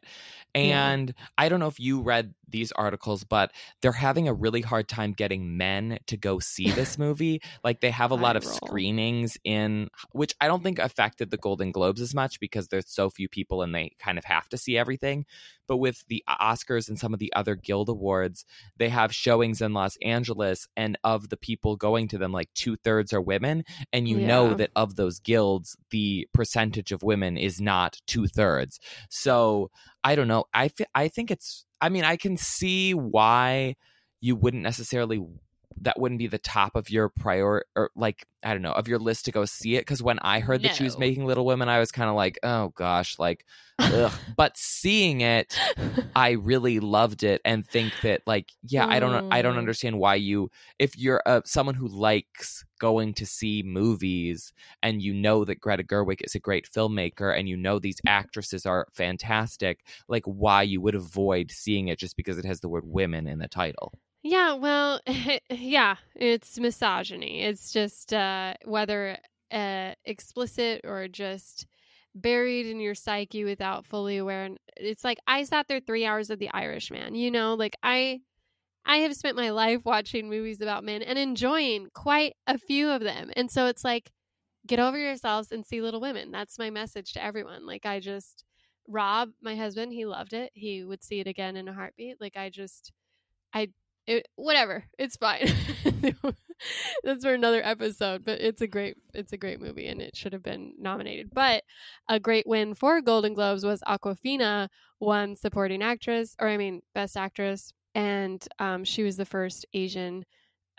Yeah. And I don't know if you read these articles, but they're having a really hard time getting men to go see this movie. like they have a lot of screenings in which I don't think affected the Golden Globes as much because there's so few people and they kind of have to see everything. But with the Oscars and some of the other Guild Awards, they have showings in Los Angeles, and of the people going to them, like two thirds are women. And you know that of those guilds, the percentage of women is not two thirds. So I don't know. I I think it's. I mean, I can see why you wouldn't necessarily. That wouldn't be the top of your prior or like I don't know of your list to go see it because when I heard that she was making Little Women, I was kind of like, oh gosh, like, ugh. but seeing it, I really loved it and think that like yeah I don't I don't Mm. understand why you if you're uh, someone who likes going to see movies and you know that Greta Gerwig is a great filmmaker and you know these actresses are fantastic like why you would avoid seeing it just because it has the word women in the title. Yeah, well, yeah, it's misogyny. It's just uh, whether uh, explicit or just buried in your psyche without fully aware. It's like I sat there three hours of The Irishman. You know, like I, I have spent my life watching movies about men and enjoying quite a few of them. And so it's like, get over yourselves and see Little Women. That's my message to everyone. Like I just, Rob, my husband, he loved it. He would see it again in a heartbeat. Like I just, I it, whatever it's fine that's for another episode but it's a great it's a great movie and it should have been nominated but a great win for golden globes was awkwafina won supporting actress or i mean best actress and um, she was the first asian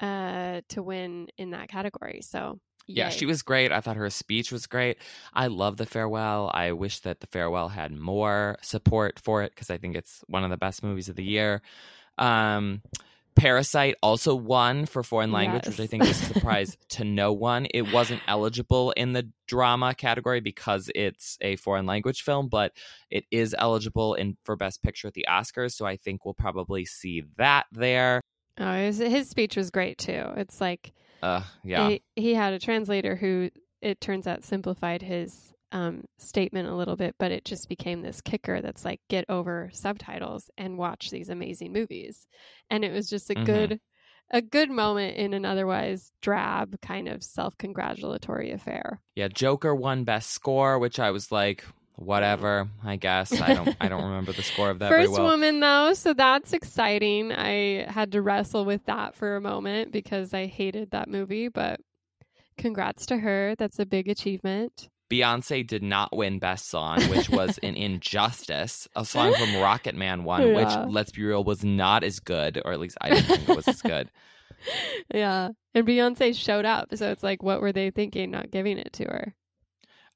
uh, to win in that category so Yeah, she was great. I thought her speech was great. I love the farewell. I wish that the farewell had more support for it because I think it's one of the best movies of the year. Um, Parasite also won for foreign language, which I think is a surprise to no one. It wasn't eligible in the drama category because it's a foreign language film, but it is eligible in for Best Picture at the Oscars. So I think we'll probably see that there. oh his, his speech was great too it's like Uh, yeah. he, he had a translator who it turns out simplified his um, statement a little bit but it just became this kicker that's like get over subtitles and watch these amazing movies and it was just a Mhm. good a good moment in an otherwise drab kind of self-congratulatory affair Yeah, Joker won Best Score, which I was like, whatever. I guess I don't. I don't remember the score of that very First well. woman though, so that's exciting. I had to wrestle with that for a moment because I hated that movie, but congrats to her. That's a big achievement. Beyonce did not win Best Song, which was an injustice. A song from Rocketman won, Yeah. which, let's be real, was not as good, or at least I didn't think it was as good. Yeah. And Beyonce showed up, so it's like what were they thinking not giving it to her?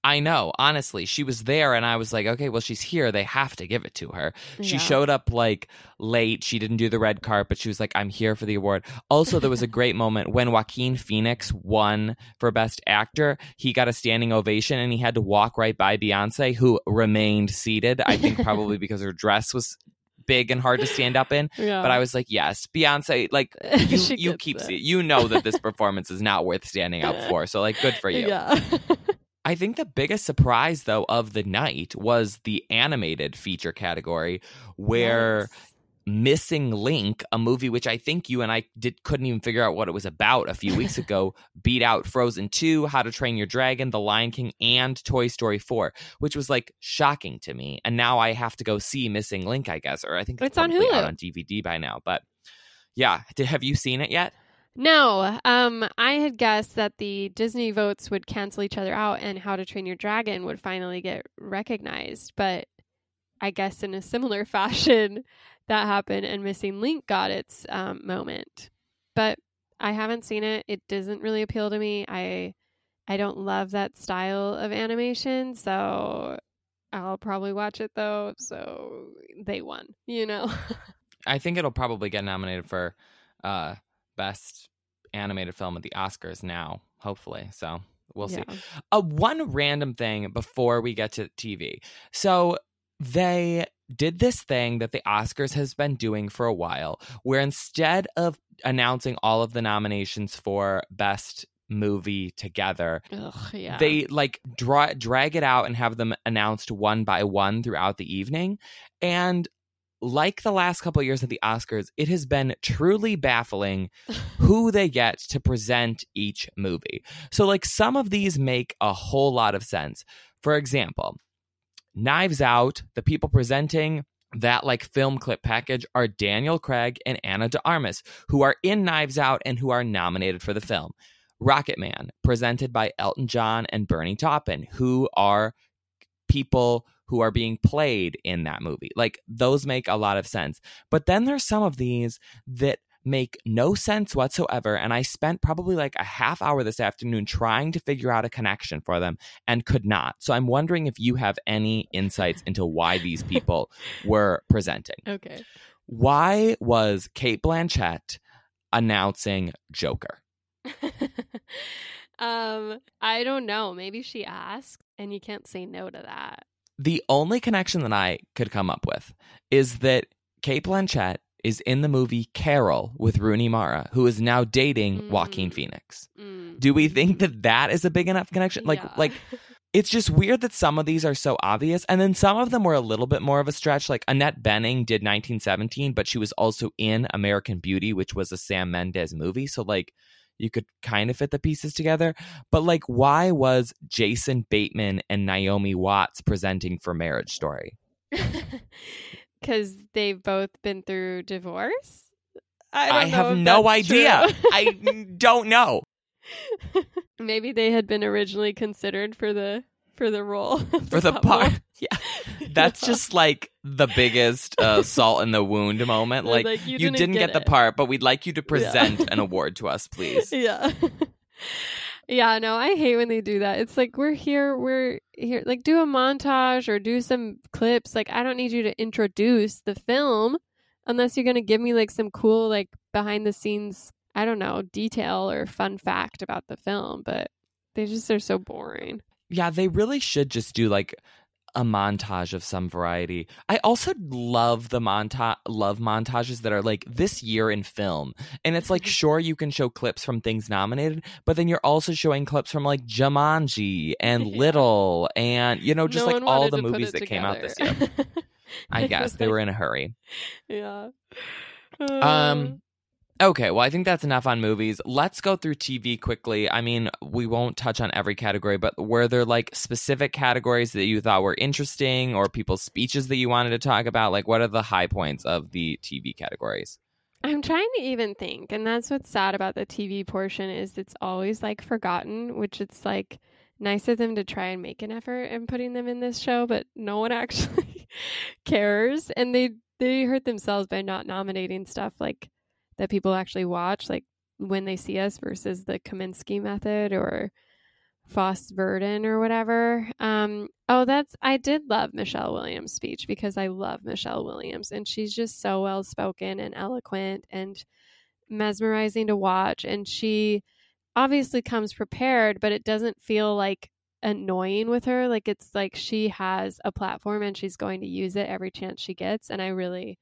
I know, honestly, she was there, and I was like, okay, well, she's here. They have to give it to her. She showed up like late. She didn't do the red carpet. But she was like, I'm here for the award. Also, there was a great moment when Joaquin Phoenix won for Best Actor. He got a standing ovation and he had to walk right by Beyonce, who remained seated. I think probably because her dress was big and hard to stand up in. Yeah. But I was like, yes, Beyonce, like, you, you keep it. you know that this performance is not worth standing up for. So, like, good for you. Yeah. I think the biggest surprise, though, of the night was the animated feature category, where Yes. Missing Link, a movie which I think you and I did couldn't even figure out what it was about a few weeks ago, beat out Frozen 2, How to Train Your Dragon, The Lion King, and Toy Story 4, which was like shocking to me. And now I have to go see Missing Link, I guess, or I think it's, It's on Hulu. on DVD by now. But yeah, have you seen it yet? No, um, I had guessed that the Disney votes would cancel each other out and How to Train Your Dragon would finally get recognized. But I guess in a similar fashion, that happened and Missing Link got its um, moment. But I haven't seen it. It doesn't really appeal to me. I I don't love that style of animation, so I'll probably watch it though. So they won, you know. I think it'll probably get nominated for uh, best animated film at the Oscars now, hopefully. So we'll see. Yeah. Uh, one random thing before we get to TV. So they did this thing that the Oscars has been doing for a while, where instead of announcing all of the nominations for best movie together, Ugh, yeah. they like dra- drag it out and have them announced one by one throughout the evening and like the last couple of years at the oscars it has been truly baffling who they get to present each movie. So like some of these make a whole lot of sense. For example knives out the people presenting that like film clip package are daniel craig and ana de armas who are in knives out and who are nominated for the film. Rocketman, presented by Elton John and Bernie Taupin, who are people who are being played in that movie. Like those make a lot of sense. But then there's some of these that make no sense whatsoever. And I spent probably like a half hour this afternoon trying to figure out a connection for them and could not. So I'm wondering if you have any insights into why these people were presenting. okay. Why was Cate Blanchett announcing Joker? um, I don't know. Maybe she asked, and you can't say no to that. The only connection that I could come up with is that Cate Blanchett is in the movie Carol with Rooney Mara, who is now dating Joaquin Mm. Phoenix. Mm. Do we think that that is a big enough connection? Like, like it's just weird that some of these are so obvious, and then some of them were a little bit more of a stretch. Like Annette Bening did 1917, but she was also in American Beauty, which was a Sam Mendes movie. So like. You could kind of fit the pieces together, but like, why was Jason Bateman and Naomi Watts presenting for Marriage Story? because they've both been through divorce. I, don't know have no idea. I don't know. Maybe they had been originally considered for the for the role For the part, yeah, that's just like the biggest uh, salt in the wound moment. Like, like, you, "You didn't, didn't get, get the part, but we'd like you to present an award to us, please. yeah. yeah, no, I hate when they do that. It's like we're here, we're here. Like do a montage or do some clips. Like I don't need you to introduce the film unless you're going to give me like some cool like behind the scenes, I don't know, detail or fun fact about the film, but they just are so boring. Yeah, they really should just do like a montage of some variety. I also love the montage love montages that are like this year in film. And it's like sure you can show clips from things nominated, but then you're also showing clips from like Jumanji and Little and you know just No like all the movies that came out this year. I guess they were in a hurry. yeah. Um Okay, well, I think that's enough on movies. Let's go through TV quickly. I mean, we won't touch on every category, but were there like specific categories that you thought were interesting or people's speeches that you wanted to talk about? Like, what are the high points of the TV categories? I'm trying to even think, and that's what's sad about the TV portion is it's always like forgotten, which it's like nice of them to try and make an effort in putting them in this show, but no one actually cares, and they they hurt themselves by not nominating stuff like that people actually watch, like when they see us versus the Kominsky method or Fosse Verdon or whatever. Um, oh, that's I did love Michelle Williams' speech because I love Michelle Williams and she's just so well spoken and eloquent and mesmerizing to watch. And she obviously comes prepared, but it doesn't feel like annoying with her. Like it's like she has a platform and she's going to use it every chance she gets. And I really,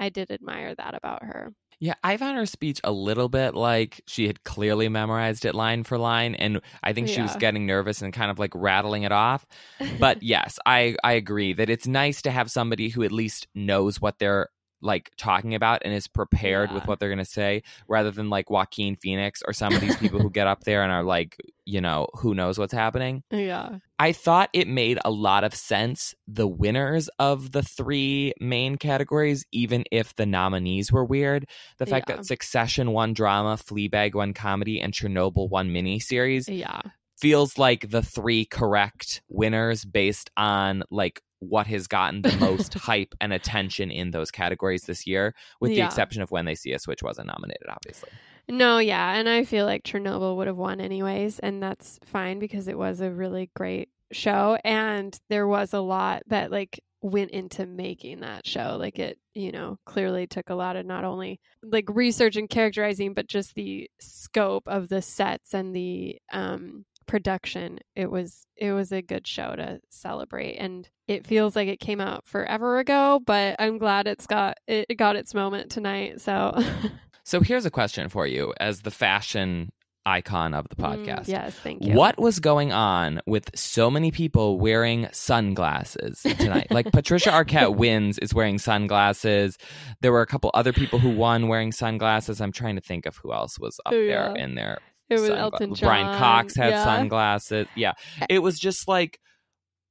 I did admire that about her. Yeah, I found her speech a little bit like she had clearly memorized it line for line, and I think she was getting nervous and kind of like rattling it off. But yes, I I agree that it's nice to have somebody who at least knows what they're like talking about and is prepared with what they're going to say rather than like Joaquin Phoenix or some of these people who get up there and are like, you know, who knows what's happening. yeah. I thought it made a lot of sense the winners of the three main categories, even if the nominees were weird. The fact Yeah. that Succession won drama, Fleabag won comedy, and Chernobyl won miniseries Yeah. feels like the three correct winners based on like what has gotten the most hype and attention in those categories this year, with the exception of when they see us, which wasn't nominated, obviously. No, yeah, and I feel like Chernobyl would have won anyways, and that's fine because it was a really great show and there was a lot that like went into making that show. Like it, you know, clearly took a lot of not only like research and characterizing, but just the scope of the sets and the um production. It was it was a good show to celebrate and it feels like it came out forever ago, but I'm glad it's got it got its moment tonight. So So here's a question for you as the fashion icon of the podcast. Mm, yes, thank you. What was going on with so many people wearing sunglasses tonight? like Patricia Arquette wins is wearing sunglasses. There were a couple other people who won wearing sunglasses. I'm trying to think of who else was up Oh, there in there. It was sungla- Elton John. Brian Cox had yeah. sunglasses. Yeah. It was just like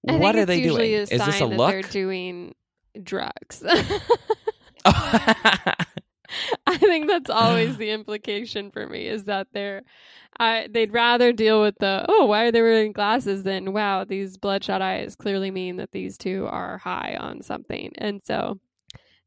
I what are they doing? Is this a look? They're doing drugs. I I think that's always the implication for me is that they're, I they'd rather deal with the oh why are they wearing glasses than wow these bloodshot eyes clearly mean that these two are high on something and so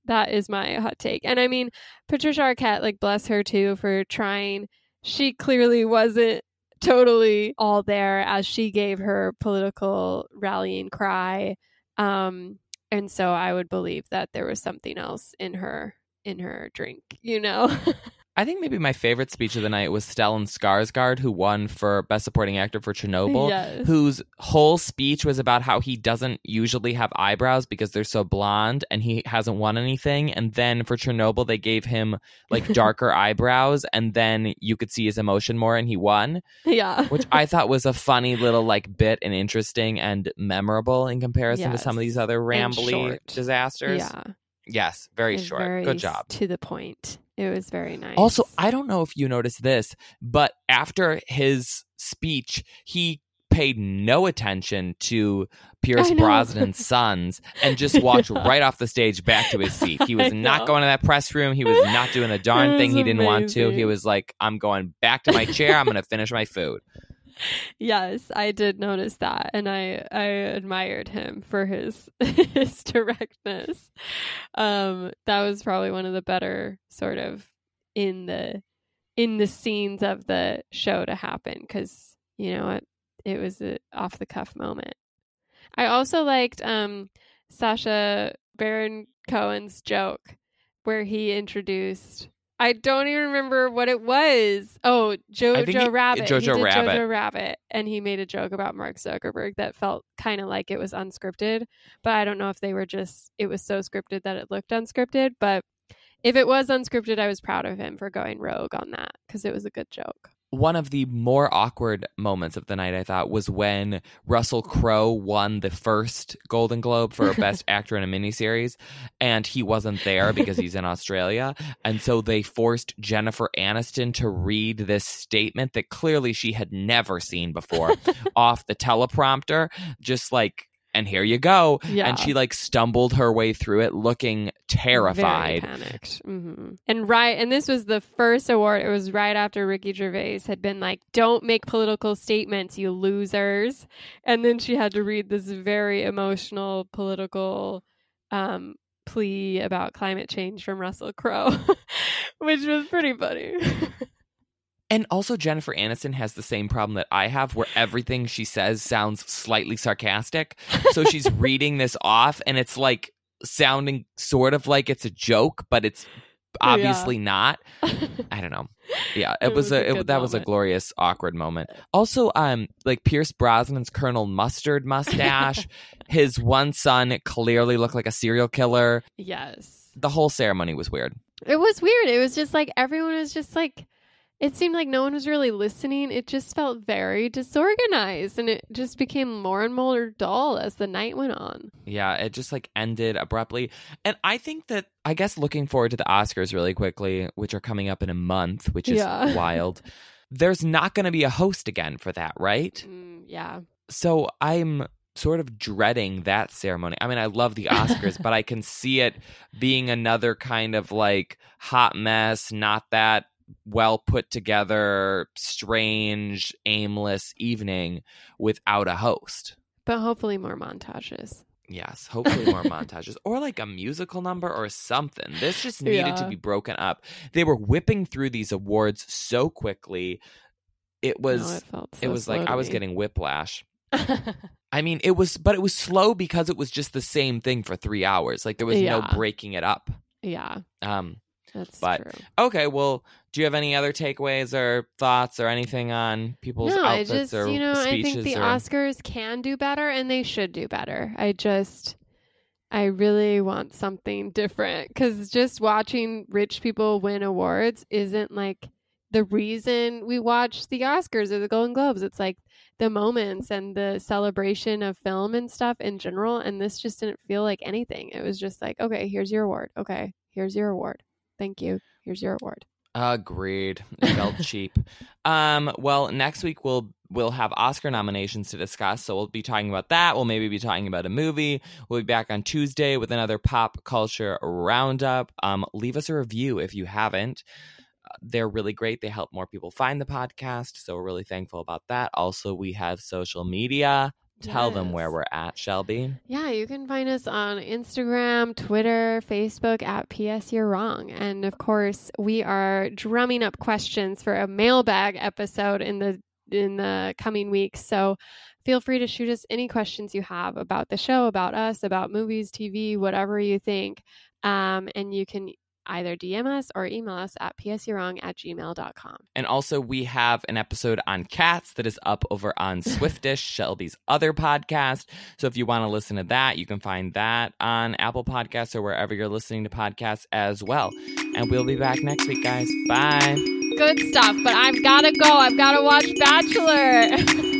that is my hot take and I mean Patricia Arquette like bless her too for trying she clearly wasn't totally all there as she gave her political rallying cry um and so I would believe that there was something else in her in her drink, you know. think maybe my favorite speech of the night was Stellan Skarsgård, who won for Best Supporting Actor for Chernobyl. yes. whose whole speech was about how he doesn't usually have eyebrows because they're so blonde and he hasn't won anything. And then for Chernobyl, they gave him like darker eyebrows and then you could see his emotion more and he won, yeah. which I thought was a funny little like bit and interesting and memorable in comparison to some of these other rambly disasters. Yeah. Yes, very and short. very Good job. To the point. It was very nice. Also, I don't know if you noticed this, but after his speech, he paid no attention to Pierce Brosnan's sons and just walked right off the stage back to his seat. He was not going to that press room. He was not doing a darn thing he didn't want to. He was like, I'm going back to my chair. I'm going to finish my food. Yes, I did notice that, and I I admired him for his his directness. Um, that was probably one of the better sort of in the in the scenes of the show to happen because you know it it was a off the cuff moment. I also liked um Sacha Baron Cohen's joke where he introduced. I don't even remember what it was. Oh, Jojo he- Rabbit. Jojo Rabbit. Jojo Rabbit, and he made a joke about Mark Zuckerberg that felt kind of like it was unscripted. But I don't know if they were just it was so scripted that it looked unscripted. But if it was unscripted, I was proud of him for going rogue on that because it was a good joke. One of the more awkward moments of the night, I thought, was when Russell Crowe won the first Golden Globe for Best Actor in a Miniseries, and he wasn't there because he's in Australia. And so they forced Jennifer Aniston to read this statement that clearly she had never seen before off the teleprompter, just like and here you go. Yeah. And she like stumbled her way through it looking terrified. Very panicked. hmm And right, and this was the first award. It was right after Ricky Gervais had been like, "Don't make political statements, you losers," and then she had to read this very emotional political um, plea about climate change from Russell Crowe, which was pretty funny. And also, Jennifer Aniston has the same problem that I have, where everything she says sounds slightly sarcastic. So she's reading this off, and it's like sounding sort of like it's a joke, but it's obviously not. I don't know. Yeah, it, It was, was a it, that was a glorious awkward moment. Also, um, like Pierce Brosnan's Colonel Mustard mustache. his one son clearly looked like a serial killer. yes. The whole ceremony was weird. It was weird. It was just like everyone was just like it seemed like no one was really listening. It just felt very disorganized and it just became more and more dull as the night went on. Yeah, it just like ended abruptly. And I think that I guess looking forward to the Oscars really quickly, which are coming up in a month, which is Yeah. wild. There's not going to be a host again for that, right? Mm, yeah. So I'm sort of dreading that ceremony. I mean, I love the Oscars, but I can see it being another kind of like hot mess, not that well put together, strange, aimless evening without a host. But hopefully more montages. Yes, hopefully more montages or like a musical number or something. This just needed to be broken up. They were whipping through these awards so quickly. It was No, it felt it was like I was getting whiplash. I mean, it was but it was slow because it was just the same thing for 3 hours. Like there was no breaking it up. yeah, Um that's But- true. okay, well, do you have any other takeaways or thoughts or anything on people's No, I outfits just or you know I think the or Oscars can do better and they should do better. I just I really want something different because just watching rich people win awards isn't like the reason we watch the Oscars or the Golden Globes. It's like the moments and the celebration of film and stuff in general. And this just didn't feel like anything. It was just like, okay, here's your award. Okay, here's your award. Thank you. Here's your award. Agreed. It felt cheap. Um, well, next week we'll we'll have Oscar nominations to discuss, so we'll be talking about that. We'll maybe be talking about a movie. We'll be back on Tuesday with another pop culture roundup. Um, leave us a review if you haven't. Uh, They're really great. They help more people find the podcast, so we're really thankful about that. Also, we have social media. Tell them where we're at, Shelby. Yeah, you can find us on Instagram, Twitter, Facebook at PS You're Wrong. And of course, we are drumming up questions for a mailbag episode in the in the coming weeks. So feel free to shoot us any questions you have about the show, about us, about movies, TV, whatever you think. Um, and you can either DM us or email us at psyourwrong at gmail.com. And also, we have an episode on cats that is up over on Swiftish, Shelby's other podcast. So if you want to listen to that, you can find that on Apple Podcasts or wherever you're listening to podcasts as well. And we'll be back next week, guys. Bye. Good stuff, but I've got to go. I've got to watch Bachelor.